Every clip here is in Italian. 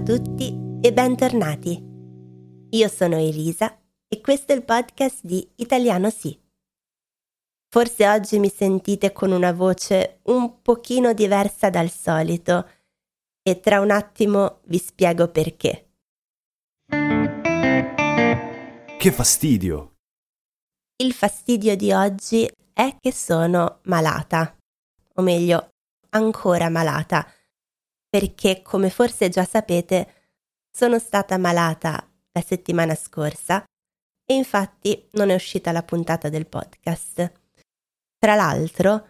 a tutti e bentornati. Io sono Elisa e questo è il podcast di Italiano Sì. Forse oggi mi sentite con una voce un pochino diversa dal solito e tra un attimo vi spiego perché. Che fastidio! Il fastidio di oggi è che sono malata, o meglio, ancora malata perché, come forse già sapete, sono stata malata la settimana scorsa e infatti non è uscita la puntata del podcast. Tra l'altro,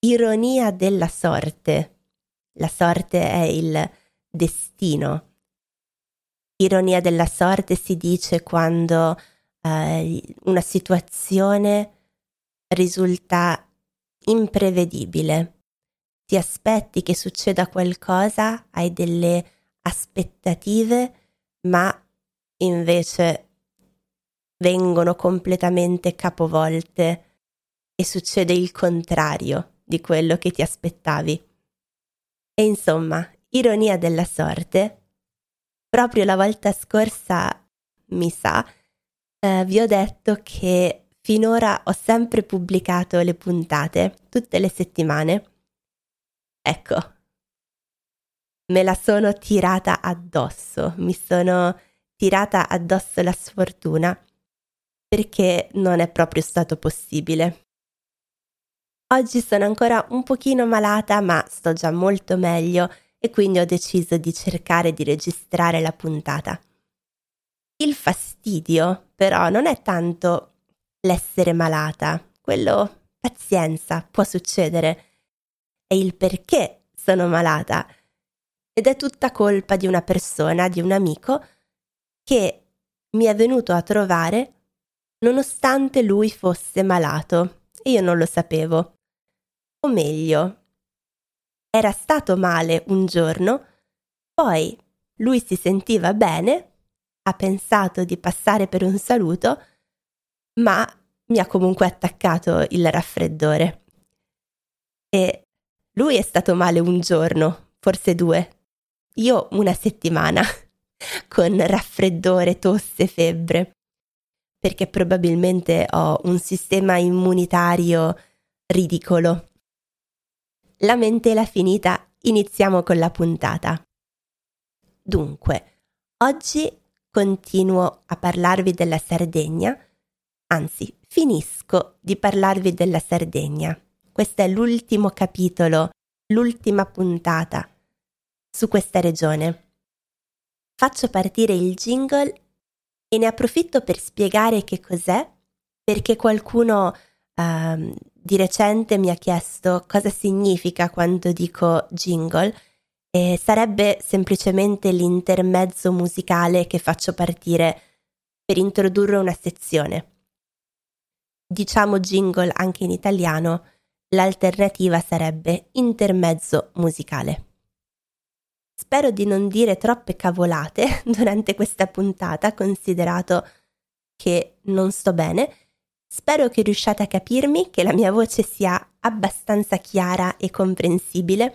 ironia della sorte. La sorte è il destino. Ironia della sorte si dice quando eh, una situazione risulta imprevedibile ti aspetti che succeda qualcosa, hai delle aspettative, ma invece vengono completamente capovolte e succede il contrario di quello che ti aspettavi. E insomma, ironia della sorte, proprio la volta scorsa, mi sa, eh, vi ho detto che finora ho sempre pubblicato le puntate, tutte le settimane, Ecco, me la sono tirata addosso, mi sono tirata addosso la sfortuna perché non è proprio stato possibile. Oggi sono ancora un pochino malata, ma sto già molto meglio e quindi ho deciso di cercare di registrare la puntata. Il fastidio, però, non è tanto l'essere malata, quello pazienza, può succedere e il perché sono malata. Ed è tutta colpa di una persona, di un amico, che mi è venuto a trovare nonostante lui fosse malato e io non lo sapevo. O meglio, era stato male un giorno, poi lui si sentiva bene, ha pensato di passare per un saluto, ma mi ha comunque attaccato il raffreddore. E lui è stato male un giorno, forse due. Io una settimana, con raffreddore, tosse, febbre, perché probabilmente ho un sistema immunitario ridicolo. Lamentela finita, iniziamo con la puntata. Dunque, oggi continuo a parlarvi della Sardegna, anzi, finisco di parlarvi della Sardegna questo è l'ultimo capitolo, l'ultima puntata su questa regione. Faccio partire il jingle e ne approfitto per spiegare che cos'è, perché qualcuno uh, di recente mi ha chiesto cosa significa quando dico jingle e sarebbe semplicemente l'intermezzo musicale che faccio partire per introdurre una sezione. Diciamo jingle anche in italiano L'alternativa sarebbe intermezzo musicale. Spero di non dire troppe cavolate durante questa puntata, considerato che non sto bene. Spero che riusciate a capirmi, che la mia voce sia abbastanza chiara e comprensibile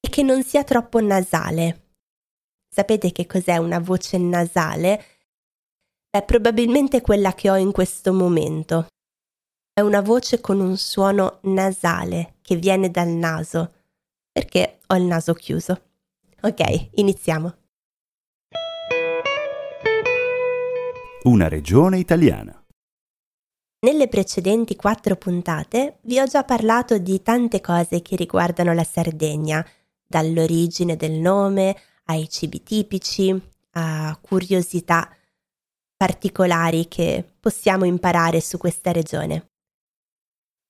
e che non sia troppo nasale. Sapete che cos'è una voce nasale? È probabilmente quella che ho in questo momento. È una voce con un suono nasale che viene dal naso, perché ho il naso chiuso. Ok, iniziamo. Una regione italiana. Nelle precedenti quattro puntate vi ho già parlato di tante cose che riguardano la Sardegna, dall'origine del nome ai cibi tipici, a curiosità particolari che possiamo imparare su questa regione.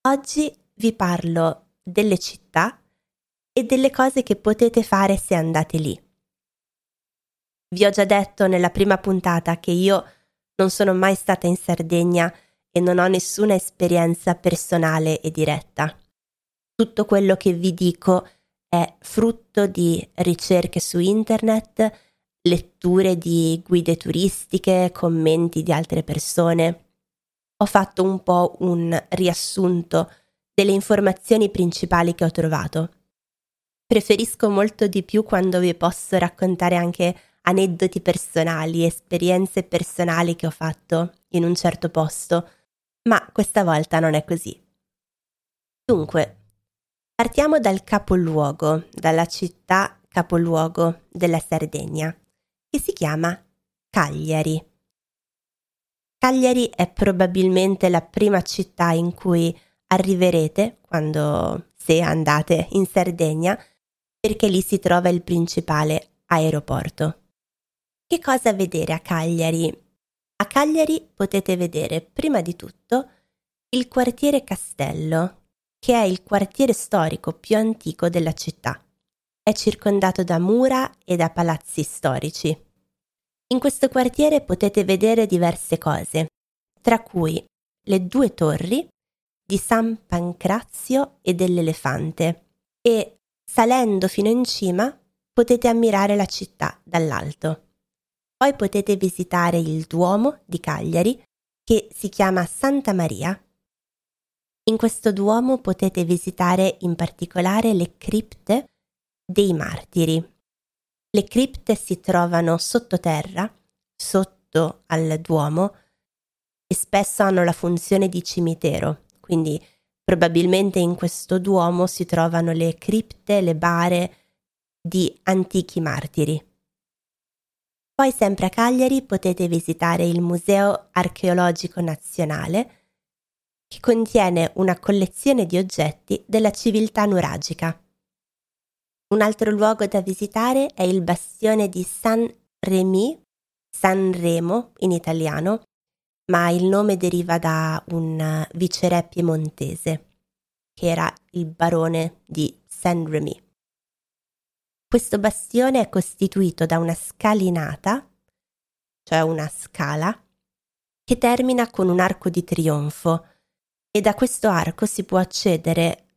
Oggi vi parlo delle città e delle cose che potete fare se andate lì. Vi ho già detto nella prima puntata che io non sono mai stata in Sardegna e non ho nessuna esperienza personale e diretta. Tutto quello che vi dico è frutto di ricerche su internet, letture di guide turistiche, commenti di altre persone ho fatto un po' un riassunto delle informazioni principali che ho trovato. Preferisco molto di più quando vi posso raccontare anche aneddoti personali, esperienze personali che ho fatto in un certo posto, ma questa volta non è così. Dunque, partiamo dal capoluogo, dalla città capoluogo della Sardegna, che si chiama Cagliari. Cagliari è probabilmente la prima città in cui arriverete quando se andate in Sardegna, perché lì si trova il principale aeroporto. Che cosa vedere a Cagliari? A Cagliari potete vedere prima di tutto il quartiere Castello, che è il quartiere storico più antico della città. È circondato da mura e da palazzi storici. In questo quartiere potete vedere diverse cose, tra cui le due torri di San Pancrazio e dell'Elefante e salendo fino in cima potete ammirare la città dall'alto. Poi potete visitare il Duomo di Cagliari che si chiama Santa Maria. In questo Duomo potete visitare in particolare le cripte dei martiri le cripte si trovano sottoterra, sotto al Duomo, e spesso hanno la funzione di cimitero, quindi probabilmente in questo Duomo si trovano le cripte, le bare di antichi martiri. Poi sempre a Cagliari potete visitare il Museo archeologico nazionale, che contiene una collezione di oggetti della civiltà nuragica. Un altro luogo da visitare è il bastione di San Remi, San Remo in italiano, ma il nome deriva da un viceré piemontese, che era il barone di San Remi. Questo bastione è costituito da una scalinata, cioè una scala, che termina con un arco di trionfo e da questo arco si può accedere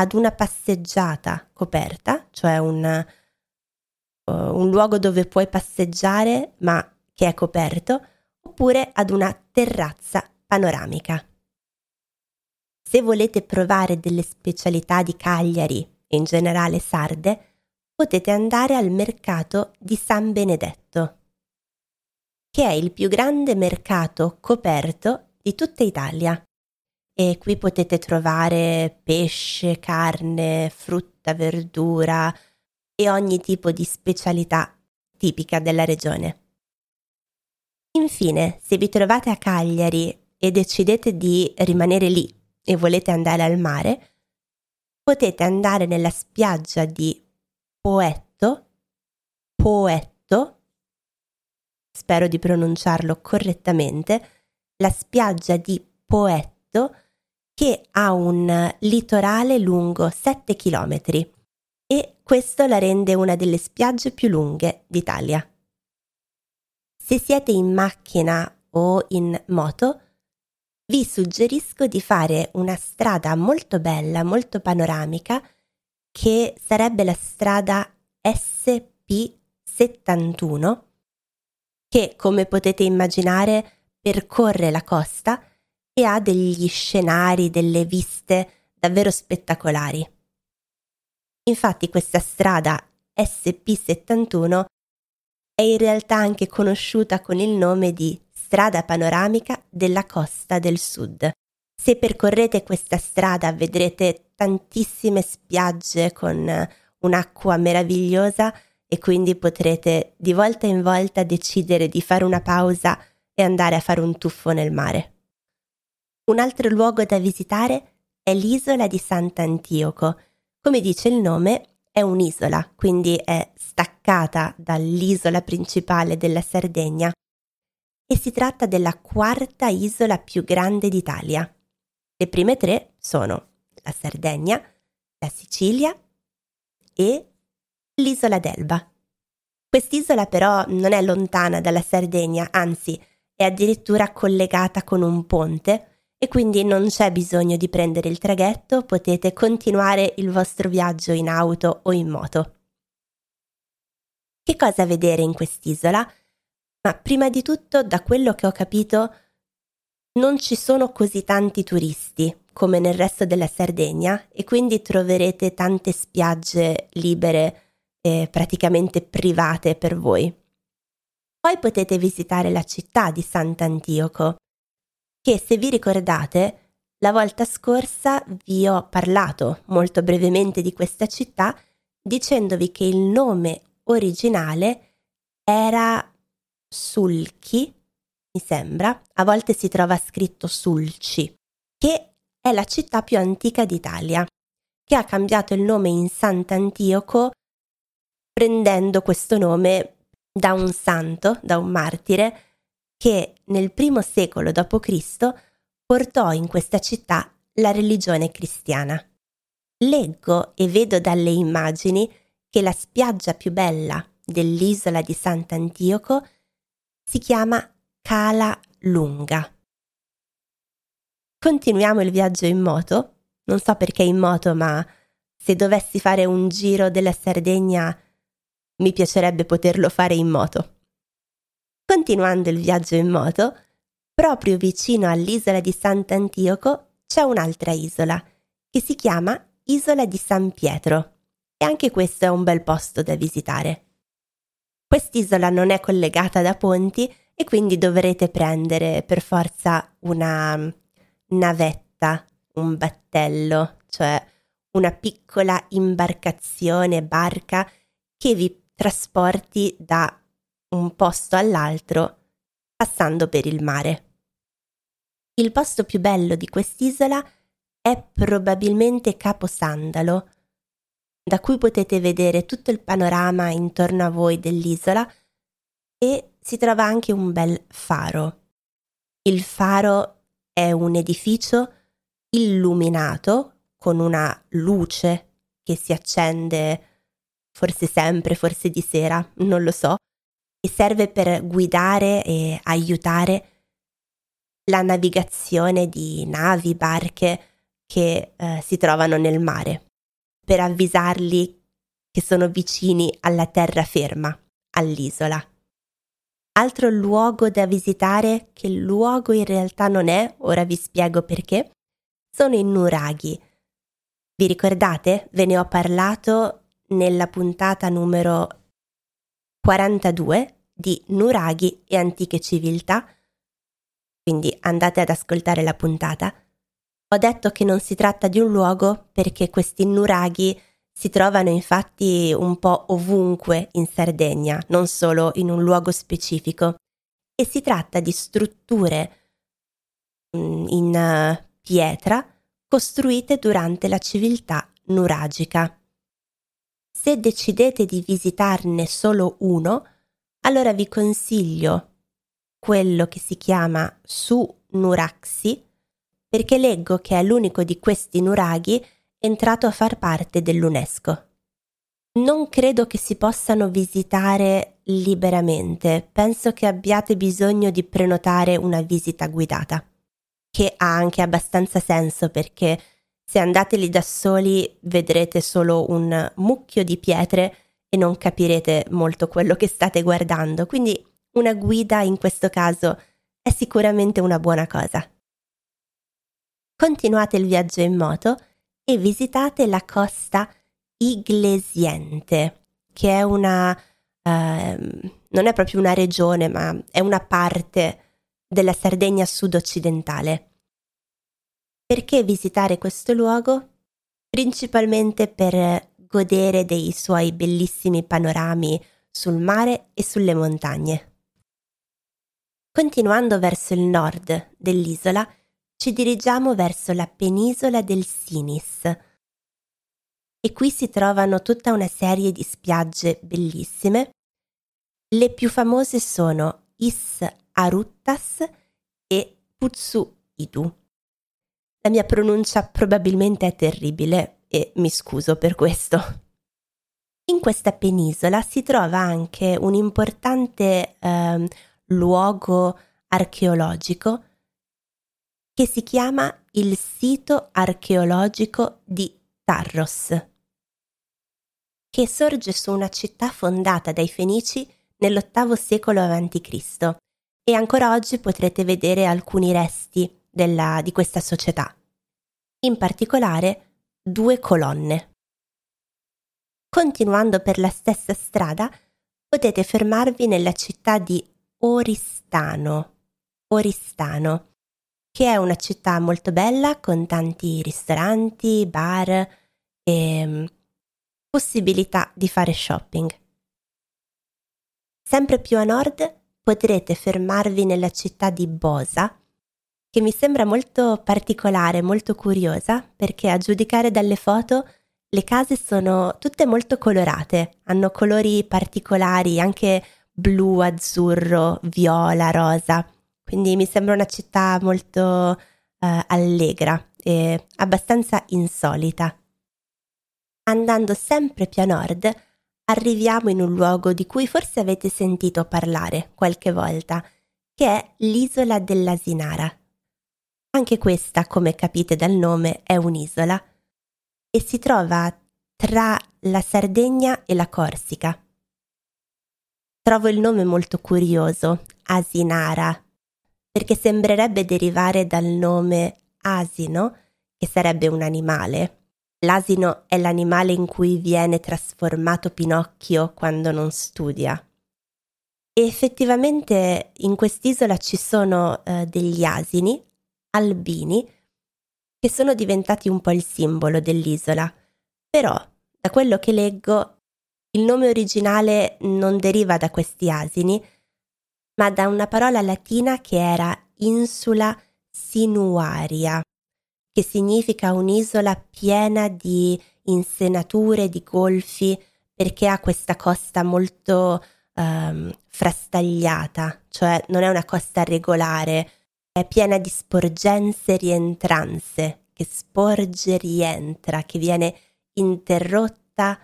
ad una passeggiata coperta, cioè un, uh, un luogo dove puoi passeggiare ma che è coperto, oppure ad una terrazza panoramica. Se volete provare delle specialità di Cagliari e in generale sarde, potete andare al mercato di San Benedetto, che è il più grande mercato coperto di tutta Italia e qui potete trovare pesce, carne, frutta, verdura e ogni tipo di specialità tipica della regione. Infine, se vi trovate a Cagliari e decidete di rimanere lì e volete andare al mare, potete andare nella spiaggia di Poetto, Poetto, spero di pronunciarlo correttamente, la spiaggia di Poetto che ha un litorale lungo 7 km e questo la rende una delle spiagge più lunghe d'Italia. Se siete in macchina o in moto, vi suggerisco di fare una strada molto bella, molto panoramica, che sarebbe la strada SP71, che come potete immaginare percorre la costa e ha degli scenari, delle viste davvero spettacolari. Infatti questa strada SP71 è in realtà anche conosciuta con il nome di strada panoramica della costa del sud. Se percorrete questa strada vedrete tantissime spiagge con un'acqua meravigliosa e quindi potrete di volta in volta decidere di fare una pausa e andare a fare un tuffo nel mare. Un altro luogo da visitare è l'isola di Sant'Antioco. Come dice il nome, è un'isola, quindi è staccata dall'isola principale della Sardegna e si tratta della quarta isola più grande d'Italia. Le prime tre sono la Sardegna, la Sicilia e l'isola d'Elba. Quest'isola però non è lontana dalla Sardegna, anzi è addirittura collegata con un ponte e quindi non c'è bisogno di prendere il traghetto, potete continuare il vostro viaggio in auto o in moto. Che cosa vedere in quest'isola? Ma prima di tutto, da quello che ho capito, non ci sono così tanti turisti come nel resto della Sardegna e quindi troverete tante spiagge libere e praticamente private per voi. Poi potete visitare la città di Sant'Antioco, che se vi ricordate, la volta scorsa vi ho parlato molto brevemente di questa città dicendovi che il nome originale era Sulchi, mi sembra, a volte si trova scritto Sulci, che è la città più antica d'Italia, che ha cambiato il nome in Sant'Antioco prendendo questo nome da un santo, da un martire, che nel primo secolo d.C. portò in questa città la religione cristiana. Leggo e vedo dalle immagini che la spiaggia più bella dell'isola di Sant'Antioco si chiama Cala Lunga. Continuiamo il viaggio in moto. Non so perché in moto, ma se dovessi fare un giro della Sardegna mi piacerebbe poterlo fare in moto. Continuando il viaggio in moto, proprio vicino all'isola di Sant'Antioco c'è un'altra isola che si chiama Isola di San Pietro e anche questo è un bel posto da visitare. Quest'isola non è collegata da ponti e quindi dovrete prendere per forza una navetta, un battello, cioè una piccola imbarcazione, barca che vi trasporti da un posto all'altro passando per il mare. Il posto più bello di quest'isola è probabilmente Capo Sandalo, da cui potete vedere tutto il panorama intorno a voi dell'isola e si trova anche un bel faro. Il faro è un edificio illuminato con una luce che si accende forse sempre, forse di sera, non lo so, e serve per guidare e aiutare la navigazione di navi, barche che eh, si trovano nel mare, per avvisarli che sono vicini alla terraferma, all'isola. Altro luogo da visitare, che luogo in realtà non è, ora vi spiego perché, sono i nuraghi. Vi ricordate? Ve ne ho parlato nella puntata numero 42 di Nuraghi e antiche civiltà, quindi andate ad ascoltare la puntata. Ho detto che non si tratta di un luogo perché questi nuraghi si trovano infatti un po' ovunque in Sardegna, non solo in un luogo specifico, e si tratta di strutture mm, in eh, pietra costruite durante la civiltà nuragica. Se decidete di visitarne solo uno, allora vi consiglio quello che si chiama Su Nuraxi, perché leggo che è l'unico di questi nuraghi entrato a far parte dell'UNESCO. Non credo che si possano visitare liberamente, penso che abbiate bisogno di prenotare una visita guidata, che ha anche abbastanza senso perché se andate lì da soli vedrete solo un mucchio di pietre e non capirete molto quello che state guardando, quindi una guida in questo caso è sicuramente una buona cosa. Continuate il viaggio in moto e visitate la costa Iglesiente, che è una... Uh, non è proprio una regione, ma è una parte della Sardegna sud-occidentale. Perché visitare questo luogo? Principalmente per godere dei suoi bellissimi panorami sul mare e sulle montagne. Continuando verso il nord dell'isola, ci dirigiamo verso la penisola del Sinis. E qui si trovano tutta una serie di spiagge bellissime. Le più famose sono Is Aruttas e Putsu Idu. La mia pronuncia probabilmente è terribile e mi scuso per questo. In questa penisola si trova anche un importante eh, luogo archeologico che si chiama il sito archeologico di Tarros, che sorge su una città fondata dai Fenici nell'VIII secolo a.C. e ancora oggi potrete vedere alcuni resti della, di questa società. in particolare due colonne. Continuando per la stessa strada, potete fermarvi nella città di Oristano. Oristano, che è una città molto bella con tanti ristoranti, bar e mm, possibilità di fare shopping. Sempre più a nord potrete fermarvi nella città di Bosa, che mi sembra molto particolare, molto curiosa, perché a giudicare dalle foto le case sono tutte molto colorate, hanno colori particolari, anche blu, azzurro, viola, rosa, quindi mi sembra una città molto eh, allegra e abbastanza insolita. Andando sempre più a nord, arriviamo in un luogo di cui forse avete sentito parlare qualche volta, che è l'isola dell'Asinara. Anche questa, come capite dal nome, è un'isola e si trova tra la Sardegna e la Corsica. Trovo il nome molto curioso, Asinara, perché sembrerebbe derivare dal nome asino, che sarebbe un animale. L'asino è l'animale in cui viene trasformato Pinocchio quando non studia. E effettivamente in quest'isola ci sono eh, degli asini albini che sono diventati un po' il simbolo dell'isola. Però, da quello che leggo, il nome originale non deriva da questi asini, ma da una parola latina che era insula sinuaria, che significa un'isola piena di insenature, di golfi, perché ha questa costa molto um, frastagliata, cioè non è una costa regolare, è piena di sporgenze rientranze, che sporge rientra, che viene interrotta.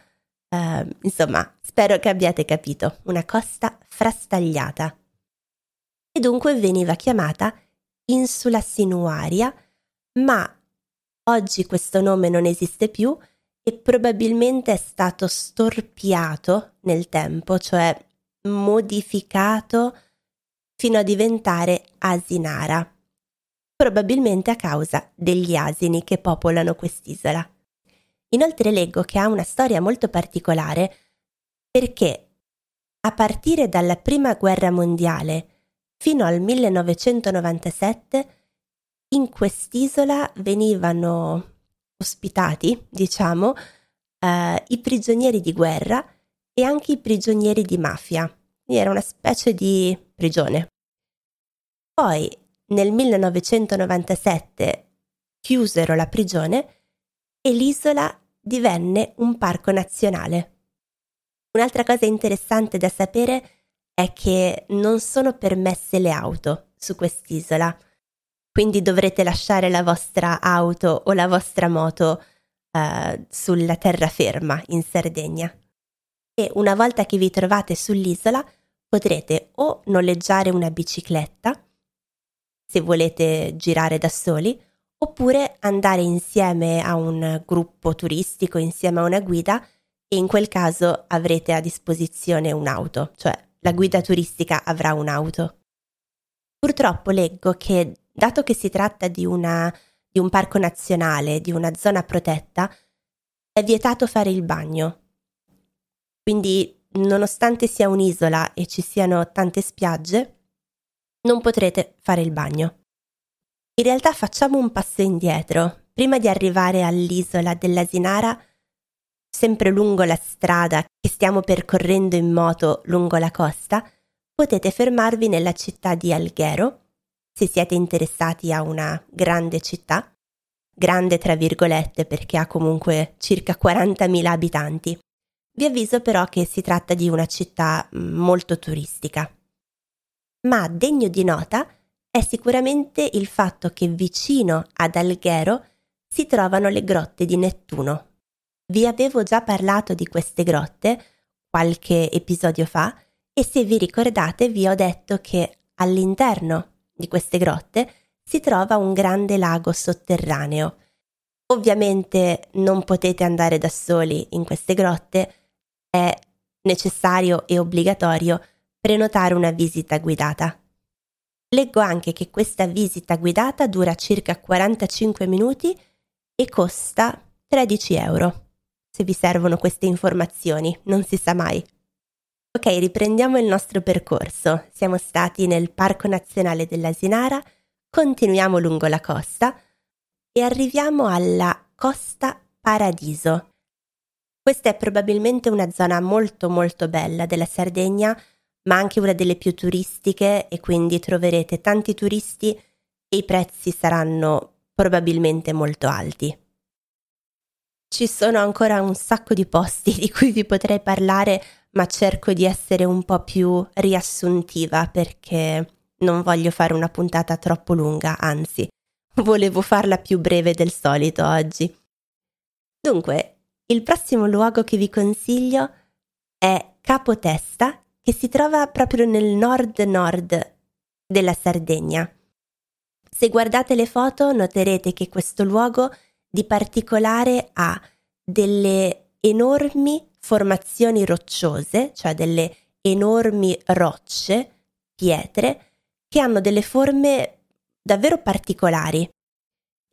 Uh, insomma, spero che abbiate capito, una costa frastagliata. E dunque veniva chiamata Insula Sinuaria, ma oggi questo nome non esiste più e probabilmente è stato storpiato nel tempo, cioè modificato fino a diventare Asinara, probabilmente a causa degli asini che popolano quest'isola. Inoltre leggo che ha una storia molto particolare perché a partire dalla Prima Guerra Mondiale fino al 1997 in quest'isola venivano ospitati, diciamo, eh, i prigionieri di guerra e anche i prigionieri di mafia. Era una specie di prigione. Poi nel 1997 chiusero la prigione e l'isola divenne un parco nazionale. Un'altra cosa interessante da sapere è che non sono permesse le auto su quest'isola, quindi dovrete lasciare la vostra auto o la vostra moto uh, sulla terraferma in Sardegna. E una volta che vi trovate sull'isola potrete o noleggiare una bicicletta, se volete girare da soli, oppure andare insieme a un gruppo turistico, insieme a una guida e in quel caso avrete a disposizione un'auto, cioè la guida turistica avrà un'auto. Purtroppo leggo che, dato che si tratta di, una, di un parco nazionale, di una zona protetta, è vietato fare il bagno. Quindi nonostante sia un'isola e ci siano tante spiagge, non potrete fare il bagno. In realtà facciamo un passo indietro. Prima di arrivare all'isola dell'Asinara, sempre lungo la strada che stiamo percorrendo in moto lungo la costa, potete fermarvi nella città di Alghero, se siete interessati a una grande città, grande tra virgolette perché ha comunque circa 40.000 abitanti. Vi avviso però che si tratta di una città mm, molto turistica. Ma degno di nota è sicuramente il fatto che vicino ad Alghero si trovano le grotte di Nettuno. Vi avevo già parlato di queste grotte qualche episodio fa e se vi ricordate vi ho detto che all'interno di queste grotte si trova un grande lago sotterraneo. Ovviamente non potete andare da soli in queste grotte è necessario e obbligatorio prenotare una visita guidata. Leggo anche che questa visita guidata dura circa 45 minuti e costa 13 euro. Se vi servono queste informazioni, non si sa mai. Ok, riprendiamo il nostro percorso. Siamo stati nel Parco Nazionale dell'Asinara, continuiamo lungo la costa e arriviamo alla Costa Paradiso. Questa è probabilmente una zona molto molto bella della Sardegna, ma anche una delle più turistiche e quindi troverete tanti turisti e i prezzi saranno probabilmente molto alti. Ci sono ancora un sacco di posti di cui vi potrei parlare, ma cerco di essere un po' più riassuntiva perché non voglio fare una puntata troppo lunga, anzi, volevo farla più breve del solito oggi. Dunque, il prossimo luogo che vi consiglio è Capotesta, che si trova proprio nel nord-nord della Sardegna. Se guardate le foto noterete che questo luogo di particolare ha delle enormi formazioni rocciose, cioè delle enormi rocce, pietre, che hanno delle forme davvero particolari.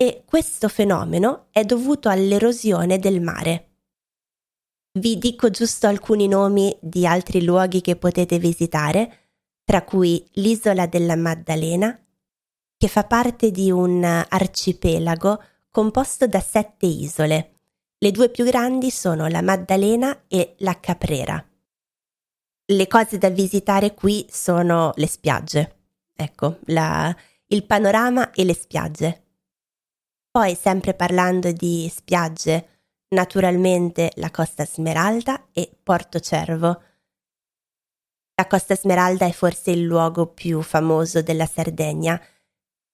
E questo fenomeno è dovuto all'erosione del mare. Vi dico giusto alcuni nomi di altri luoghi che potete visitare, tra cui l'isola della Maddalena, che fa parte di un arcipelago composto da sette isole. Le due più grandi sono la Maddalena e la Caprera. Le cose da visitare qui sono le spiagge. Ecco, la, il panorama e le spiagge. Poi, sempre parlando di spiagge, naturalmente la Costa Smeralda e Porto Cervo. La Costa Smeralda è forse il luogo più famoso della Sardegna,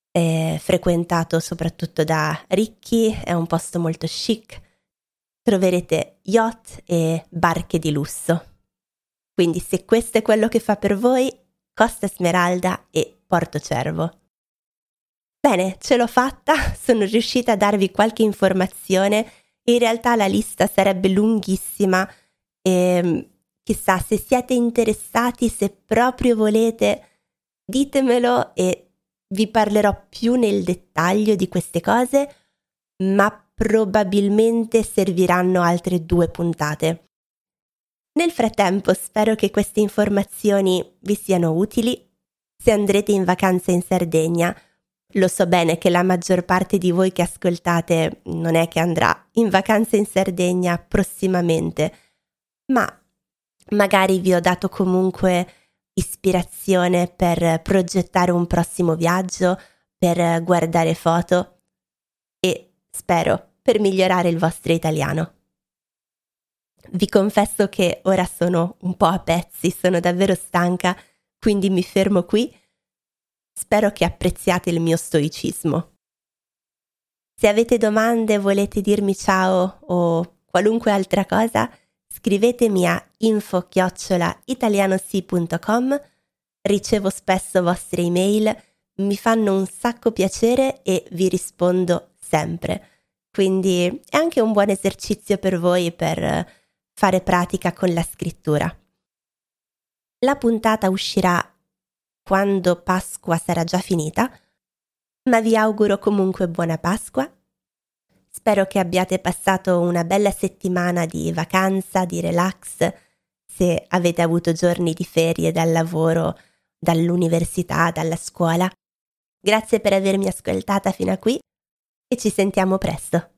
è frequentato soprattutto da ricchi, è un posto molto chic. Troverete yacht e barche di lusso. Quindi se questo è quello che fa per voi, Costa Smeralda e Porto Cervo. Bene, ce l'ho fatta, sono riuscita a darvi qualche informazione. In realtà la lista sarebbe lunghissima e chissà se siete interessati, se proprio volete, ditemelo e vi parlerò più nel dettaglio di queste cose, ma probabilmente serviranno altre due puntate. Nel frattempo spero che queste informazioni vi siano utili. Se andrete in vacanza in Sardegna, lo so bene che la maggior parte di voi che ascoltate non è che andrà in vacanza in Sardegna prossimamente, ma magari vi ho dato comunque ispirazione per progettare un prossimo viaggio, per guardare foto e, spero, per migliorare il vostro italiano. Vi confesso che ora sono un po' a pezzi, sono davvero stanca, quindi mi fermo qui. Spero che apprezziate il mio stoicismo. Se avete domande, volete dirmi ciao o qualunque altra cosa, scrivetemi a info-italianosi.com, ricevo spesso vostre email, mi fanno un sacco piacere e vi rispondo sempre. Quindi è anche un buon esercizio per voi per fare pratica con la scrittura. La puntata uscirà quando Pasqua sarà già finita, ma vi auguro comunque buona Pasqua Spero che abbiate passato una bella settimana di vacanza, di relax, se avete avuto giorni di ferie dal lavoro, dall'università, dalla scuola. Grazie per avermi ascoltata fino a qui e ci sentiamo presto.